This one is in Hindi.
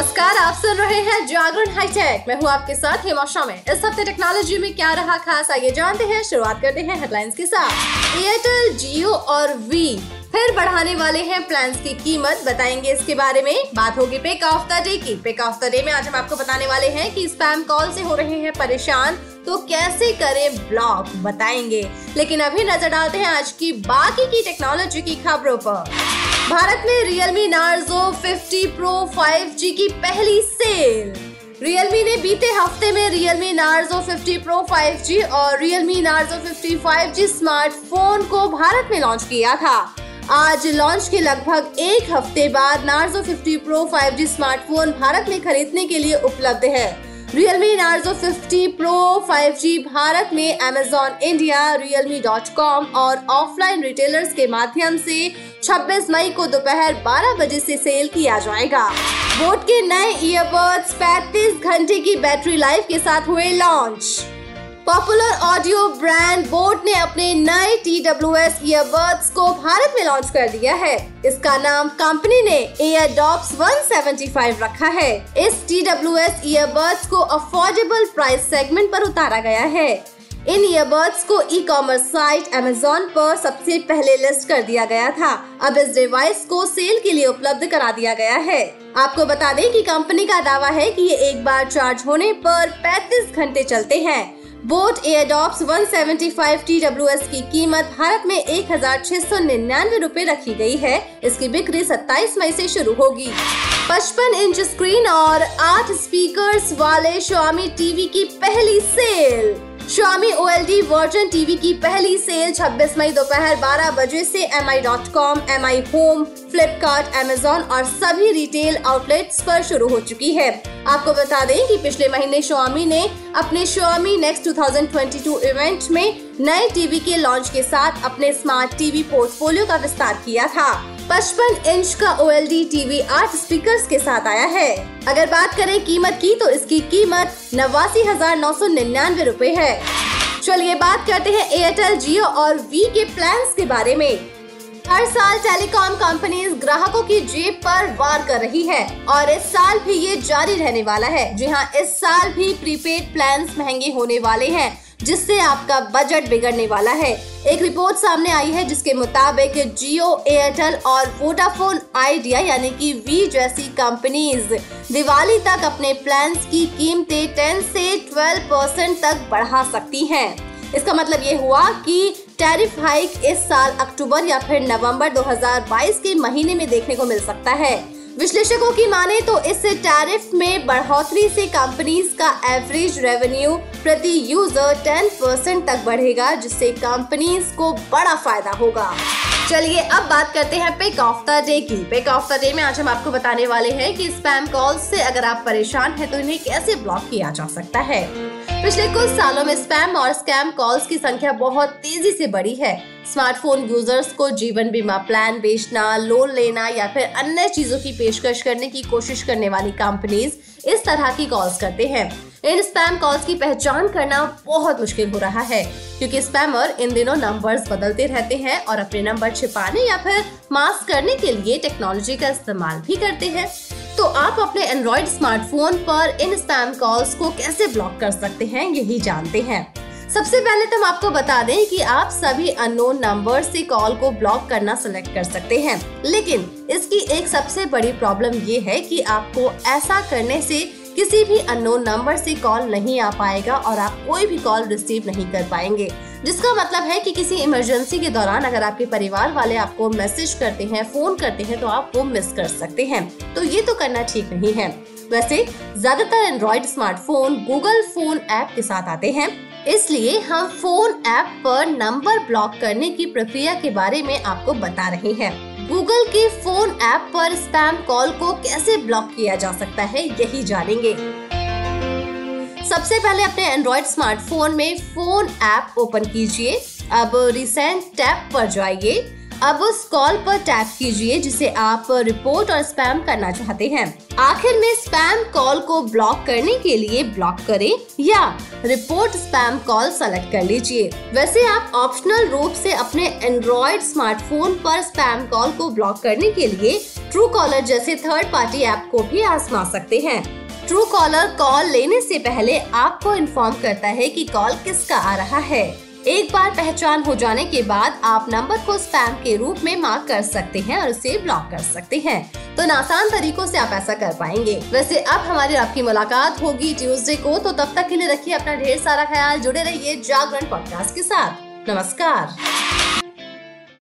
नमस्कार, आप सुन रहे हैं जागरण हाईटेक। मैं हूँ आपके साथ हेमा शामिल इस हफ़्ते टेक्नोलॉजी में क्या रहा खास, आइए जानते हैं। शुरुआत करते हैं हेडलाइंस के साथ। एयरटेल जियो और वी फिर बढ़ाने वाले हैं प्लान की कीमत। बताएँगे इसके बारे में। बात होगी पिक ऑफ़ द डे की। पिक ऑफ़ द डे में आज हम आपको बताने वाले हैं कि स्पैम कॉल से हो रहे हैं परेशान। तो कैसे करें ब्लॉक बताएँगे। लेकिन अभी नज़र डालते हैं आज की बाकी की टेक्नोलॉजी की खबरों पर। भारत में Realme Narzo 50 Pro 5G की पहली सेल Realme ने बीते हफ़्ते में Realme Narzo 50 Pro 5G और Realme Narzo 50 5G स्मार्टफ़ोन को भारत में लॉन्च किया था। आज लॉन्च के लगभग एक हफ़्ते बाद Narzo 50 pro 5G smartphone Bharat में खरीदने के लिए उपलब्ध है। Realme Narzo 50 Pro 5G Bharat में Amazon इंडिया Realme.com और ऑफलाइन रिटेलर्स के माध्यम से 26 मई को दोपहर 12 बजे से सेल किया जाएगा। बोट के नए ईयरबड्स 35 घंटे की बैटरी लाइफ के साथ हुए launch popular audio brand boAt ने अपने नए टी डब्ल्यू एस ईयरबड्स को भारत में लॉन्च कर दिया है। इसका नाम कंपनी ने एयरडॉप्स 175 रखा है। इस टी डब्ल्यू एस ईयरबड्स को अफोर्डेबल प्राइस सेगमेंट पर उतारा गया है। इन ईयरबड्स को ई कॉमर्स साइट अमेजोन पर सबसे पहले लिस्ट कर दिया गया था। अब इस डिवाइस को सेल के लिए उपलब्ध करा दिया गया है। आपको बता दें कि कंपनी का दावा है कि ये एक बार चार्ज होने पर 35 घंटे चलते हैं। बोट एयरडॉप्स 175 TWS की कीमत भारत में एक हज़ार रखी गई है। इसकी बिक्री 27 मई से शुरू होगी। 55 इंच स्क्रीन और आठ स्पीकर्स वाले Xiaomi टीवी की पहली sale Xiaomi OLED version TV की पहली सेल 26 मई दोपहर 12 बजे से mi.com, mi Home, Flipkart, Amazon और सभी रिटेल आउटलेट्स पर शुरू हो चुकी है। आपको बता दें कि पिछले महीने Xiaomi ने अपने Xiaomi Next 2022 इवेंट में नए टीवी के लॉन्च के साथ अपने स्मार्ट टीवी पोर्टफोलियो का विस्तार किया था। पचपन इंच का ओ एल डी टीवी आठ स्पीकर के साथ आया है। अगर बात करें कीमत की तो इसकी कीमत नवासी हज़ार नौ सौ निन्यानवे रूपए है। चलिए बात करते हैं एयरटेल जियो और वी के प्लान के बारे में। हर साल टेलीकॉम कंपनीज़ ग्राहकों की जेब पर वार कर रही है और इस साल भी ये जारी रहने वाला है। जी हाँ इस साल भी प्रीपेड प्लान महँगे होने वाले हैं। जिससे आपका बजट बिगड़ने वाला है एक रिपोर्ट सामने आई है जिसके मुताबिक जियो एयरटेल और वोडाफोन आइडिया यानी कि वी जैसी कंपनीज़ दिवाली तक अपने प्लान की कीमतें 10 से 12 परसेंट तक बढ़ा सकती हैं। इसका मतलब ये हुआ कि टैरिफ हाइक इस साल अक्टूबर या फिर नवंबर 2022 के महीने में देखने को मिल सकता है विश्लेषकों की माने तो इस टैरिफ में बढ़ोतरी से कंपनीज़ का एवरेज रेवेन्यू प्रति यूज़र 10 परसेंट तक बढ़ेगा, जिससे कंपनीज़ को बड़ा फ़ायदा होगा। चलिए अब बात करते हैं पिक ऑफ़ द डे की। पिक ऑफ़ द डे में आज हम आपको बताने वाले हैं कि स्पैम कॉल से अगर आप परेशान हैं तो इन्हें कैसे ब्लॉक किया जा सकता है? पिछले कुछ सालों में स्पैम और स्कैम कॉल्स की संख्या बहुत तेज़ी से बढ़ी है। स्मार्टफ़ोन यूज़र्स को जीवन बीमा प्लान बेचना, लोन लेना या फिर अन्य चीज़ों की पेशकश करने की कोशिश करने वाली कंपनीज़ इस तरह की कॉल्स करते हैं। इन स्पैम कॉल्स की पहचान करना बहुत मुश्किल हो रहा है, क्योंकि स्पैमर इन दिनों नंबर्स बदलते रहते हैं और अपने नंबर छिपाने या फिर मास्क करने के लिए टेक्नोलॉजी का इस्तेमाल भी करते हैं। तो आप अपने एंड्रॉइड स्मार्टफ़ोन पर इन स्पैम कॉल्स को कैसे ब्लॉक कर सकते हैं, यही जानते हैं। सबसे पहले तो हम आपको बता दें कि आप सभी अननोन नंबर से कॉल को ब्लॉक करना सिलेक्ट कर सकते हैं। लेकिन इसकी एक सबसे बड़ी प्रॉब्लम ये है कि आपको ऐसा करने से किसी भी अननोन नंबर से कॉल नहीं आ पाएगा और आप कोई भी कॉल रिसीव नहीं कर पाएँगे। जिसका मतलब है कि किसी इमरजेंसी के दौरान अगर आपके परिवार वाले आपको मैसेज करते हैं फ़ोन करते हैं तो आप वो मिस कर सकते हैं। तो ये तो करना ठीक नहीं है। वैसे, ज़्यादातर Android smartphone Google phone app के साथ आते हैं। इसलिए हम फ़ोन ऐप पर नंबर ब्लॉक करने की प्रक्रिया के बारे में आपको बता रहे हैं। गूगल के फ़ोन ऐप पर स्पैम कॉल को कैसे ब्लॉक किया जा सकता है, यही जानेंगे। सबसे पहले अपने एंड्रॉइड स्मार्टफ़ोन में फ़ोन ऐप ओपन कीजिए। अब रिसेंट टैब पर जाइए। अब उस कॉल पर टैप कीजिए, जिसे आप रिपोर्ट और स्पैम करना चाहते हैं। आखिर में स्पैम कॉल को ब्लॉक करने के लिए ब्लॉक करें या रिपोर्ट स्पैम कॉल सेलेक्ट कर लीजिए। वैसे आप ऑप्शनल रूप से अपने एंड्रॉइड स्मार्टफ़ोन पर स्पैम कॉल को ब्लॉक करने के लिए ट्रू कॉलर जैसे थर्ड पार्टी ऐप को भी आजमा सकते हैं। ट्रू कॉलर कॉल लेने से पहले आपको इन्फॉर्म करता है कि कॉल किसका आ रहा है। एक बार पहचान हो जाने के बाद आप नंबर को स्पैम के रूप में मार्क कर सकते हैं और उसे ब्लॉक कर सकते हैं। तो आसान तरीकों से आप ऐसा कर पाएँगे। वैसे अब हमारी आपकी मुलाकात होगी ट्यूसडे को तो तब तक के लिए रखिए अपना ढेर सारा ख्याल। जुड़े रहिए जागरण पॉडकास्ट के साथ। नमस्कार।